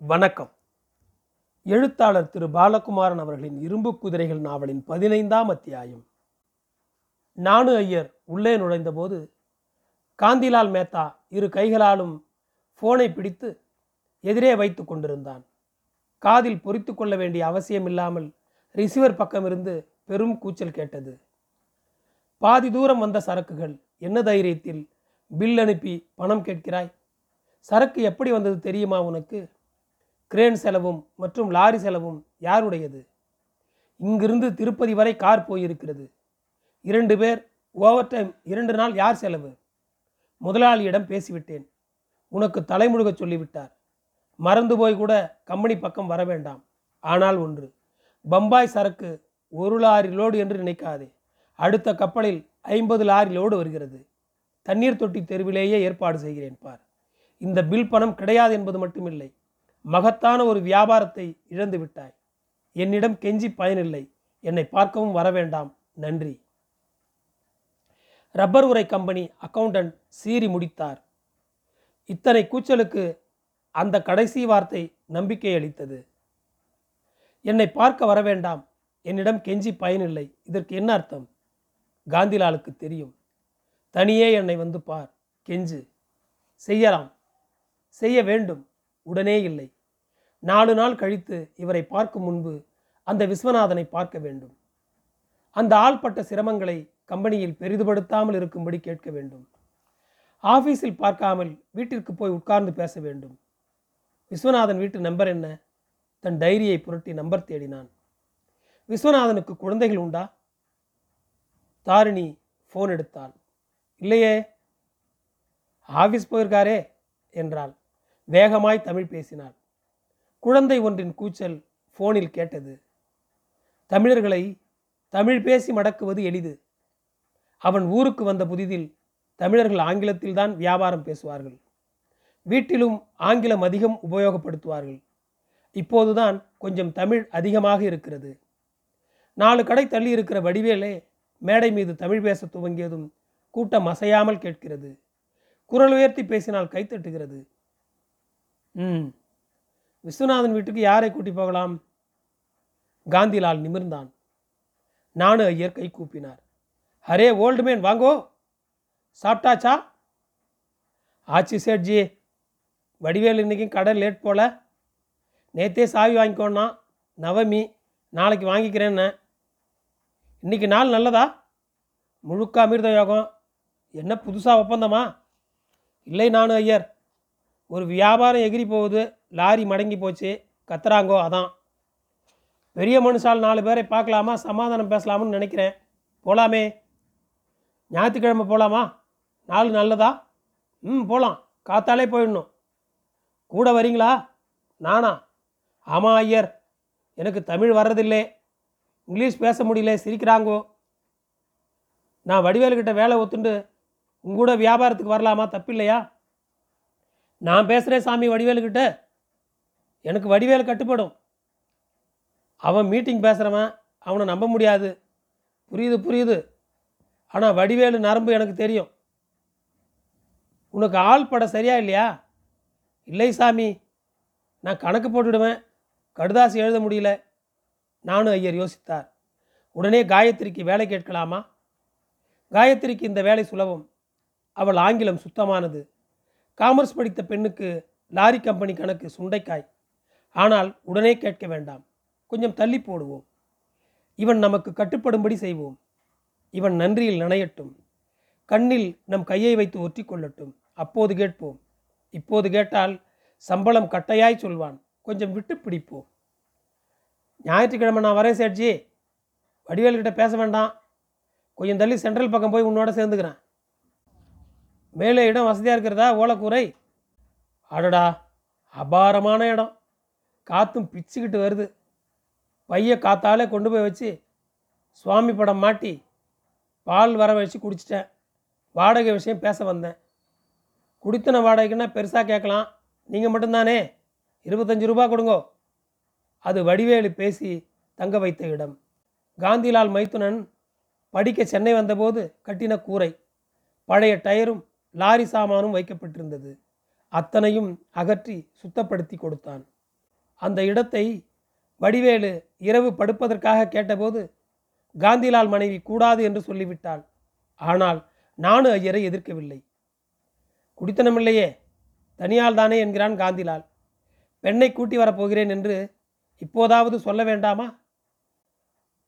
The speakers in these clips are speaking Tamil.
வணக்கம். எழுத்தாளர் திரு பாலகுமாரன் அவர்களின் இரும்பு குதிரைகள் நாவலின் பதினைந்தாம் அத்தியாயம். நானு ஐயர் உள்ளே நுழைந்தபோது காந்திலால் மேத்தா இரு கைகளாலும் போனை பிடித்து எதிரே வைத்து கொண்டிருந்தான். காதில் பொறித்து கொள்ள வேண்டிய அவசியமில்லாமல் ரிசீவர் பக்கமிருந்து பெரும் கூச்சல் கேட்டது. பாதி தூரம் வந்த சரக்குகள் என்ன தைரியத்தில் பில் அனுப்பி பணம் கேட்கிறாய்? சரக்கு எப்படி வந்தது தெரியுமா உனக்கு? கிரேன் செலவும் மற்றும் லாரி செலவும் யாருடையது? இங்கிருந்து திருப்பதி வரை கார் போயிருக்கிறது. இரண்டு பேர் ஓவர் டைம் இரண்டு நாள் யார் செலவு? முதலாளியிடம் பேசிவிட்டேன். உனக்கு தலைமுழுக சொல்லிவிட்டார். மறந்து போய் கூட கம்பெனி பக்கம் வர வேண்டாம். ஆனால் ஒன்று பம்பாய் சரக்கு ஒரு லாரி லோடு என்று நினைக்காதே. அடுத்த கப்பலில் ஐம்பது லாரி லோடு வருகிறது. தண்ணீர் தொட்டி தெருவிலேயே ஏற்பாடு செய்கிறேன் பார். இந்த பில் பணம் கிடையாது என்பது மட்டுமில்லை. மகத்தான ஒரு வியாபாரத்தை இழந்து விட்டாய். என்னிடம் கெஞ்சி பயனில்லை. என்னை பார்க்கவும் வர வேண்டாம் நன்றி. ரப்பர் உரை கம்பெனி அக்கவுண்டன்ட் சீறி முடித்தார். இத்தனை கூச்சலுக்கு அந்த கடைசி வார்த்தை நம்பிக்கை அளித்தது. என்னை பார்க்க வர வேண்டாம் என்னிடம் கெஞ்சி பயனில்லை. இதற்கு என்ன அர்த்தம்? காந்திலாலுக்கு தெரியும். தனியே என்னை வந்து பார். கெஞ்சு. செய்யலாம். செய்ய வேண்டும். உடனே இல்லை. நாலு நாள் கழித்து இவரை பார்க்கும் முன்பு அந்த விஸ்வநாதனை பார்க்க வேண்டும். அந்த ஆள்பட்ட சிரமங்களை கம்பெனியில் பெரிதுபடுத்தாமல் இருக்கும்படி கேட்க வேண்டும். ஆபீஸில் பார்க்காமல் வீட்டிற்கு போய் உட்கார்ந்து பேச வேண்டும். விஸ்வநாதன் வீட்டு நம்பர் என்ன? தன் டைரியை புரட்டி நம்பர் தேடினான். விஸ்வநாதனுக்கு குழந்தைகள் உண்டா? தாரிணி ஃபோன் எடுத்தாள். இல்லையே. ஆஃபீஸ் போயிருக்காரே என்றாள். வேகமாய் தமிழ் பேசினாள். குழந்தை ஒன்றின் கூச்சல் ஃபோனில் கேட்டது. தமிழர்களை தமிழ் பேசி மடக்குவது எளிது. அவன் ஊருக்கு வந்த புதிதில் தமிழர்கள் ஆங்கிலத்தில்தான் வியாபாரம் பேசுவார்கள். வீட்டிலும் ஆங்கிலம் அதிகம் உபயோகப்படுத்துவார்கள். இப்போதுதான் கொஞ்சம் தமிழ் அதிகமாக இருக்கிறது. நாலு கடை தள்ளி இருக்கிற வடிவேலே மேடை மீது தமிழ் பேச துவங்கியதும் கூட்டம் அசையாமல் கேட்கிறது. குரல் உயர்த்தி பேசினால் கைத்தட்டுகிறது ம். விஸ்வநாதன் வீட்டுக்கு யாரை கூட்டி போகலாம்? காந்திலால் நிமிர்ந்தான். நானு ஐயர் கை கூப்பினார். அரே ஓல்டு மேன் வாங்கோ. சாப்பிட்டாச்சா? ஆச்சு சேட்ஜி. வடிவேல் இன்னைக்கும் கடை லேட் போல. நேத்தே சாவி வாங்கிக்கோன்னா நவமி நாளைக்கு வாங்கிக்கிறேன்னு. இன்னைக்கு நாள் நல்லதா? முழுக்க அமிர்த யோகம். என்ன புதுசாக ஒப்பந்தமா? இல்லை நானு ஐயர். ஒரு வியாபாரம் எகிரி போகுது லாரி மடங்கி போச்சு கத்துறாங்கோ அதான். பெரிய மனுஷால் நாலு பேரை பார்க்கலாமா சமாதானம் பேசலாம்னு நினைக்கிறேன். போகலாமே ஞாயிற்றுக்கிழமை போகலாமா நாள் நல்லதா? ம் போகலாம் காத்தாலே போயிடணும். கூட வரீங்களா? நானா? ஆமாம் ஐயர். எனக்கு தமிழ் வர்றதில்லை. இங்கிலீஷ் பேச முடியல சிரிக்கிறாங்கோ. நான் வடிவேலுக்கிட்ட வேலை ஒத்துண்டு உங்கூட வியாபாரத்துக்கு வரலாமா? தப்பில்லையா? நான் பேசுகிறேன் சாமி வடிவேலுக்கிட்ட. எனக்கு வடிவேலு கட்டுப்படும். அவன் மீட்டிங் பேசுகிறவன் அவனை நம்ப முடியாது. புரியுது புரியுது. ஆனால் வடிவேலு நரம்பு எனக்கு தெரியும். உனக்கு ஆள் பட சரியா இல்லையா? இல்லை சாமி. நான் கணக்கு போட்டுடுவேன். கடுதாசி எழுத முடியல. நானும் ஐயர் யோசித்தார். உடனே காயத்ரிக்கு வேலை கேட்கலாமா? காயத்ரிக்கு இந்த வேலை சுலபம். அவள் ஆங்கிலம் சுத்தமானது. காமர்ஸ் படித்த பெண்ணுக்கு லாரி கம்பெனி கணக்கு சுண்டைக்காய். ஆனால் உடனே கேட்க வேண்டாம். கொஞ்சம் தள்ளி போடுவோம். இவன் நமக்கு கட்டுப்படும்படி செய்வோம். இவன் நன்றியில் நனையட்டும். கண்ணில் நம் கையை வைத்து ஒற்றி கொள்ளட்டும் அப்போது கேட்போம். இப்போது கேட்டால் சம்பளம் கட்டையாய் சொல்வான். கொஞ்சம் விட்டு பிடிப்போம். ஞாயிற்றுக்கிழமை நான் வரேன் சேட்ஜி. வடிவேல்கிட்ட பேச வேண்டாம். கொஞ்சம் தள்ளி சென்ட்ரல் பக்கம் போய் உன்னோட சேர்ந்துக்கிறேன். மேலே இடம் வசதியாக இருக்கிறதா? ஓலக்கூரை. அடடா அபாரமான இடம். காற்றும் பிச்சுக்கிட்டு வருது. பைய காத்தாலே கொண்டு போய் வச்சு சுவாமி படம் மாட்டி பால் வர வச்சு குடிச்சிட்டேன். வாடகை விஷயம் பேச வந்தேன். குடித்தன வாடகைக்குன்னா பெருசாக கேட்கலாம். நீங்கள் மட்டும்தானே? இருபத்தஞ்சி ரூபா கொடுங்கோ. அது வடிவேலு பேசி தங்க வைத்த இடம். காந்திலால் மைத்துனன் படிக்க சென்னை வந்தபோது கட்டின கூரை. பழைய டயரும் லாரி சாமானும் வைக்கப்பட்டிருந்தது. அத்தனையும் அகற்றி சுத்தப்படுத்தி கொடுத்தான். அந்த இடத்தை வடிவேலு இரவு படுப்பதற்காக கேட்டபோது காந்திலால் மனைவி கூடாது என்று சொல்லிவிட்டாள். ஆனால் நானு ஐயரை எதிர்க்கவில்லை. குடித்தனமில்லையே தனியால் தானே என்கிறான் காந்திலால். பெண்ணை கூட்டி வரப்போகிறேன் என்று இப்போதாவது சொல்ல வேண்டாமா?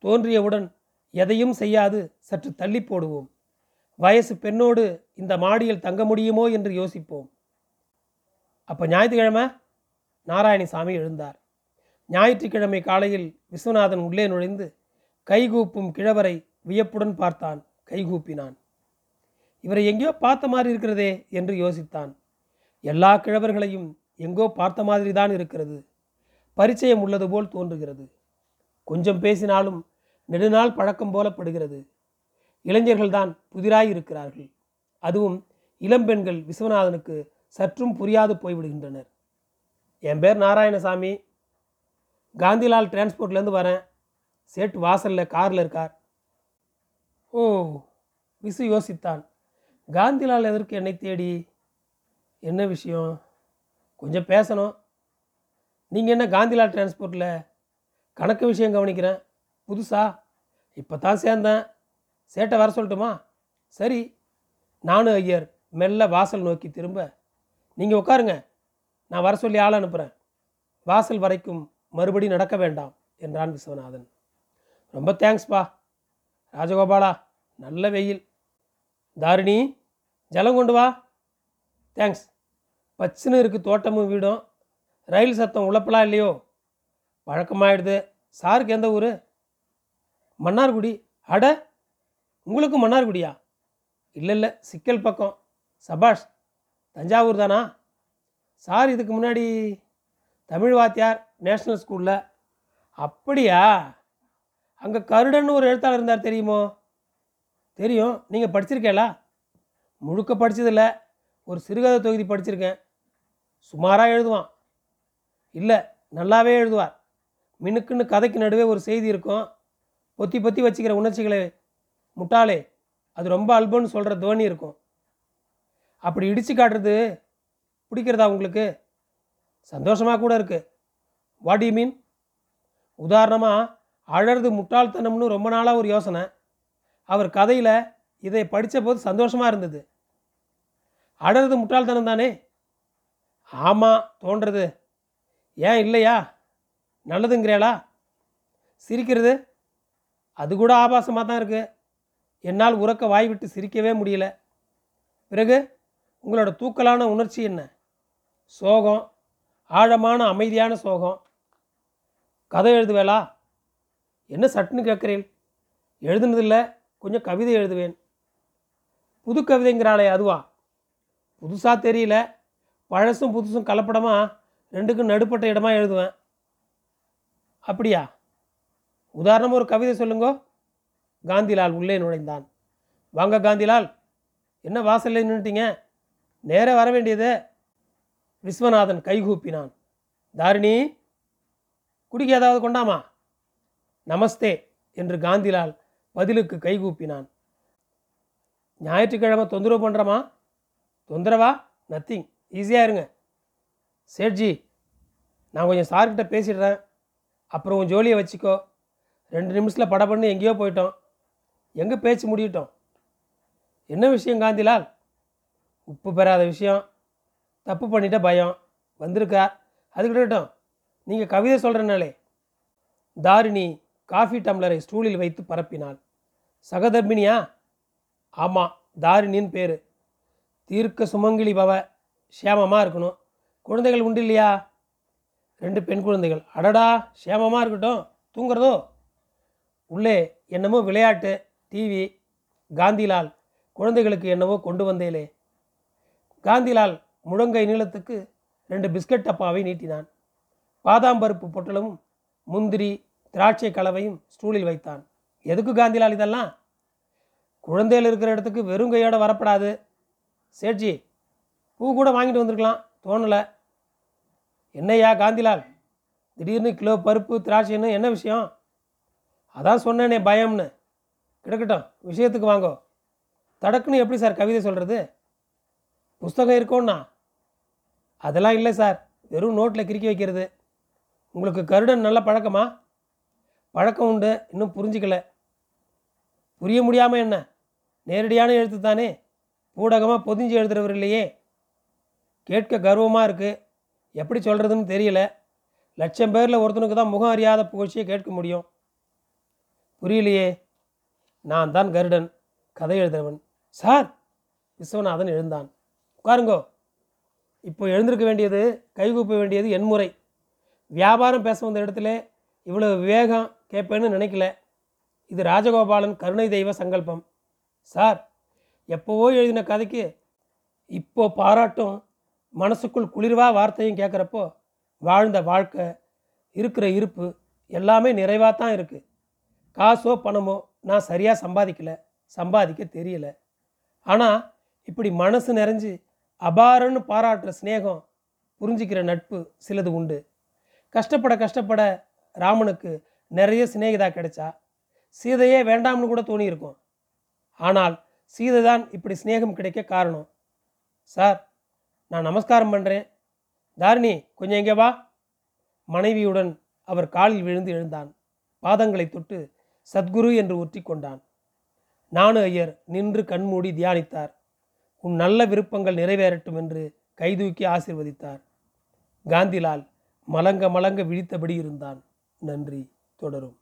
தோன்றியவுடன் எதையும் செய்யாது சற்று தள்ளி போடுவோம். வயசு பெண்ணோடு இந்த மாடியில் தங்க முடியுமோ என்று யோசிப்போம். அப்போ ஞாயிற்றுக்கிழமை நாராயணசாமி எழுந்தார். ஞாயிற்றுக்கிழமை காலையில் விஸ்வநாதன் உள்ளே நுழைந்து கைகூப்பும் கிழவரை வியப்புடன் பார்த்தான். கைகூப்பினான் இவரை எங்கேயோ பார்த்த மாதிரி இருக்கிறதே என்று யோசித்தான். எல்லா கிழவர்களையும் எங்கோ பார்த்த மாதிரி தான் இருக்கிறது. பரிச்சயம் உள்ளது போல் தோன்றுகிறது. கொஞ்சம் பேசினாலும் நெடுநாள் பழக்கம் போலப்படுகிறது இளைஞர்கள்தான் புதிராய் இருக்கிறார்கள் அதுவும் இளம்பெண்கள் விஸ்வநாதனுக்கு சற்றும் புரியாது போய்விடுகின்றனர். என் பேர் நாராயணசாமி. காந்திலால் டிரான்ஸ்போர்ட்லேருந்து வரேன். சேட்டு வாசலில் காரில் இருக்கார். ஓ விசு யோசித்தான். காந்திலால் எதற்கு என்னை தேடி? என்ன விஷயம்? கொஞ்சம் பேசணும். நீங்கள் என்ன காந்திலால் டிரான்ஸ்போர்ட்டில் கணக்கு விஷயம் கவனிக்கிறேன்? புதுசா? இப்போ தான் சேர்ந்தேன். சேட்டை வர சொல்லட்டுமா? சரி. நானும் ஐயர் மெல்ல வாசல் நோக்கி திரும்ப நீங்கள் உட்காருங்க. நான் வர சொல்லி ஆள் அனுப்புகிறேன் வாசல் வரைக்கும் மறுபடி நடக்க வேண்டாம் என்றான் விஸ்வநாதன். ரொம்ப தேங்க்ஸ்ப்பா. ராஜகோபாலா நல்ல வெயில். தாரிணி ஜலம் கொண்டு வா. தேங்க்ஸ். பச்சுன்னு இருக்குது தோட்டமும் வீடும். ரயில் சத்தம் உழப்பலாம் இல்லையோ? பழக்கமாயிடுது சாருக்கு எந்த ஊர்? மன்னார்குடி. அட உங்களுக்கும் மன்னார்குடியா இல்லை இல்லை. சிக்கல் பக்கம். சபாஷ் தஞ்சாவூர் தானா? சார் இதுக்கு முன்னாடி தமிழ் வாத்தியார் நேஷ்னல் ஸ்கூலில். அப்படியா? அங்கே கருடன்னு ஒரு எழுத்தாளர் இருந்தார் தெரியுமோ? தெரியும். நீங்கள் படிச்சிருக்கேளா முழுக்க படிச்சதில்ல. ஒரு சிறுகதை தொகுதி படிச்சிருக்கேன். சுமாராக எழுதுவான். இல்லை நல்லாவே எழுதுவார். மினுக்குன்னு கதைக்கு நடுவே ஒரு செய்தி இருக்கும். பொத்தி பொத்தி வச்சுக்கிற உணர்ச்சிகளை முட்டாளே அது ரொம்ப அல்பம்னு சொல்கிற தோனி இருக்கும். அப்படி இடித்து காட்டுறது பிடிக்கிறதா உங்களுக்கு? சந்தோஷமாக கூட இருக்குது வாட் யூ மீன் உதாரணமாக அழறது முட்டாள்தனம்னு ரொம்ப நாளாக ஒரு யோசனை. அவர் கதையில் இதை படித்த போது சந்தோஷமாக இருந்தது. அழறது முட்டாள்தனம் தானே? ஆமாம் தோன்றது. ஏன் இல்லையா? நல்லதுங்கிறேளா? சிரிக்கிறது அது கூட ஆபாசமாக தான் இருக்குது என்னால் உறக்க வாய் விட்டு சிரிக்கவே முடியல. பிறகு உங்களோட தூக்கலான உணர்ச்சி என்ன? சோகம் ஆழமான அமைதியான சோகம். கதை எழுதுவேளா? என்ன சட்டுன்னு கேட்குறேன் எழுதுனதில்ல கொஞ்சம் கவிதை எழுதுவேன். புது கவிதைங்கிறாளே அதுவா? புதுசாக தெரியல. பழசும் புதுசும் கலப்படமாக ரெண்டுக்கும் நடுப்பட்ட இடமா எழுதுவேன். அப்படியா? உதாரணமாக ஒரு கவிதை சொல்லுங்கோ. காந்திலால் உள்ளே நுழைந்தான். வாங்க காந்திலால் என்ன வாசலில் நின்றுட்டீங்க நேரா வர வேண்டியது. விஸ்வநாதன் கைகூப்பினான் தாரிணி குடிக்க ஏதாவது கொண்டாமா? நமஸ்தே என்று காந்திலால் பதிலுக்கு கைகூப்பினான் ஞாயிற்றுக்கிழமை தொந்தரவு பண்ணுறமா தொந்தரவா? நத்திங். ஈஸியாக இருங்க. சேட்ஜி நான் கொஞ்சம் சார்கிட்ட பேசிடுறேன். அப்புறம் உன் ஜோலியை வச்சுக்கோ. ரெண்டு நிமிஷத்தில் படப்பண்ணு எங்கேயோ போயிட்டோம். எங்கே பேச்சு முடியட்டும்? என்ன விஷயம் காந்திலால்? உப்பு பெறாத விஷயம். தப்பு பண்ணிட்ட பயம். வந்திருக்கா? அது கிட்டட்டும். நீங்கள் கவிதை சொல்கிறனாலே தாரிணி காஃபி டம்ளரை ஸ்டூலில் வைத்து பரப்பினாள். சகதர்பிணியா? ஆமாம் தாரிணின்னு பேர். தீர்க்க சுமங்கிலி பவ. சேமமாக இருக்கணும். குழந்தைகள் உண்டு இல்லையா? ரெண்டு பெண் குழந்தைகள். அடடா சேமமாக இருக்கட்டும். தூங்குறதோ? உள்ளே என்னமோ விளையாட்டு. டிவி காந்திலால் குழந்தைகளுக்கு என்னவோ கொண்டு வந்தேலே. காந்திலால் முழங்கை நீளத்துக்கு ரெண்டு பிஸ்கட் டப்பாவை நீட்டினான். பாதாம் பருப்பு பொட்டலமும் முந்திரி திராட்சை கலவையும் ஸ்டூலில் வைத்தான். எதுக்கு காந்திலால் இதெல்லாம்? குழந்தைகள் இருக்கிற இடத்துக்கு வெறும் கையோடு வரப்படாது. சேட்ஜி பூ கூட வாங்கிட்டு வந்திருக்கலாம். தோணலை. என்னய்யா காந்திலால்? திடீர்னு கிலோ பருப்பு திராட்சைன்னு என்ன விஷயம்? அதான் சொன்னேனே பயம்னு. கிடக்கட்டும். விஷயத்துக்கு வாங்கோ. தடக்குன்னு எப்படி சார் கவிதை சொல்கிறது புஸ்தகம் இருக்கோன்னா அதெல்லாம் இல்லை சார். வெறும் நோட்டில் கிறுக்கி வைக்கிறது. உங்களுக்கு கருடன் நல்ல பழக்கமா? பழக்கம் உண்டு. இன்னும் புரிஞ்சிக்கல. புரிய முடியாமல் என்ன? நேரடியான எழுத்து தானே ஊடகமாக பொதிஞ்சு எழுதுகிறவர் இல்லையே. கேட்க கர்வமாக இருக்குது எப்படி சொல்கிறதுன்னு தெரியல. லட்சம் பேரில் ஒருத்தனுக்கு தான் முகம் அறியாத புகழ்ச்சியை கேட்க முடியும். புரியலையே. நான் தான் கருடன். கதை எழுதுறவன் சார்! விஸ்வநாதன் எழுந்தான். உட்காருங்கோ. இப்போ எழுந்திருக்க வேண்டியது கைகூப்ப வேண்டியது என் முறை. வியாபாரம் பேச வந்த இடத்துல இவ்வளவு விவேகம் கேட்பேன்னு நினைக்கல. இது ராஜகோபாலன் கருணை தெய்வ சங்கல்பம். சார் எப்போவோ எழுதின கதைக்கு இப்போ பாராட்டும் மனசுக்குள் குளிர்வா வார்த்தையும் கேட்குறப்போ வாழ்ந்த வாழ்க்கை இருக்கிற இருப்பு எல்லாமே நிறைவாக தான் இருக்குது காசோ பணமோ நான் சரியாக சம்பாதிக்கல சம்பாதிக்க தெரியல. ஆனால் இப்படி மனசு நிறைஞ்சு அபாரன்னு பாராட்டுற சிநேகம் புரிஞ்சிக்கிற நட்பு சிலது உண்டு. கஷ்டப்பட கஷ்டப்பட ராமனுக்கு நிறைய சிநேகிதா கிடைச்சா சீதையே வேண்டாம்னு கூட தோணியிருக்கும் ஆனால் சீதை தான் இப்படி சிநேகம் கிடைக்க காரணம். சார் நான் நமஸ்காரம் பண்ணுறேன் தாரிணி கொஞ்சம் இங்கே வா. மனைவியுடன் அவர் காலில் விழுந்து எழுந்தான். பாதங்களை தொட்டு சத்குரு என்று ஒற்றி கொண்டான் நானு ஐயர் நின்று கண்மூடி தியானித்தார். உன் நல்ல விருப்பங்கள் நிறைவேறட்டும் என்று கைதூக்கி ஆசிர்வதித்தார். காந்திலால் மலங்க மலங்க விழித்தபடி இருந்தான். நன்றி. தொடரும்.